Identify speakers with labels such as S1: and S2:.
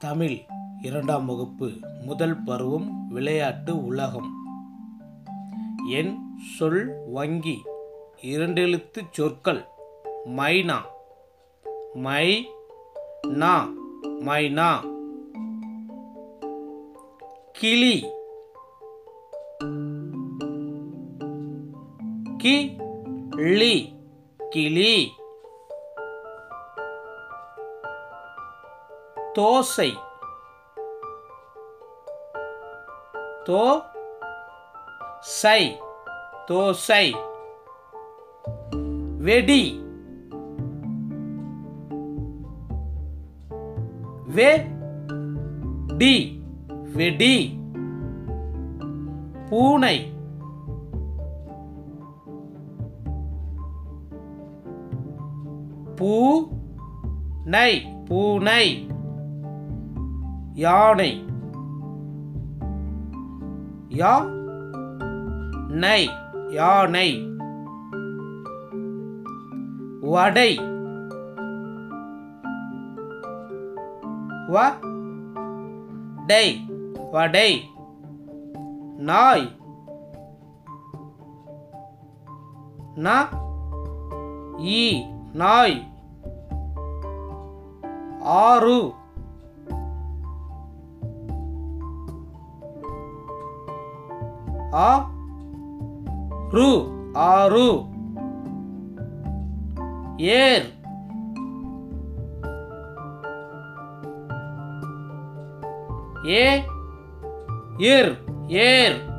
S1: தமிழ் இரண்டாம் வகுப்பு முதல் பருவம் விளையாட்டு உலகம். என் சொல் வங்கி. இரண்டெழுத்து சொற்கள். மைனா. மை நா. மைனா. கிளி. கி லி கிளி. தோசை தோ சை தோசை வெடி வெ டி வெடி பூனை பூ நை பூனை யானை யா நை யானை வடை வ டை வடை நாய் ந ஈ நாய் ஆறு 아, 루, 아루, 예, 예, 예, 예.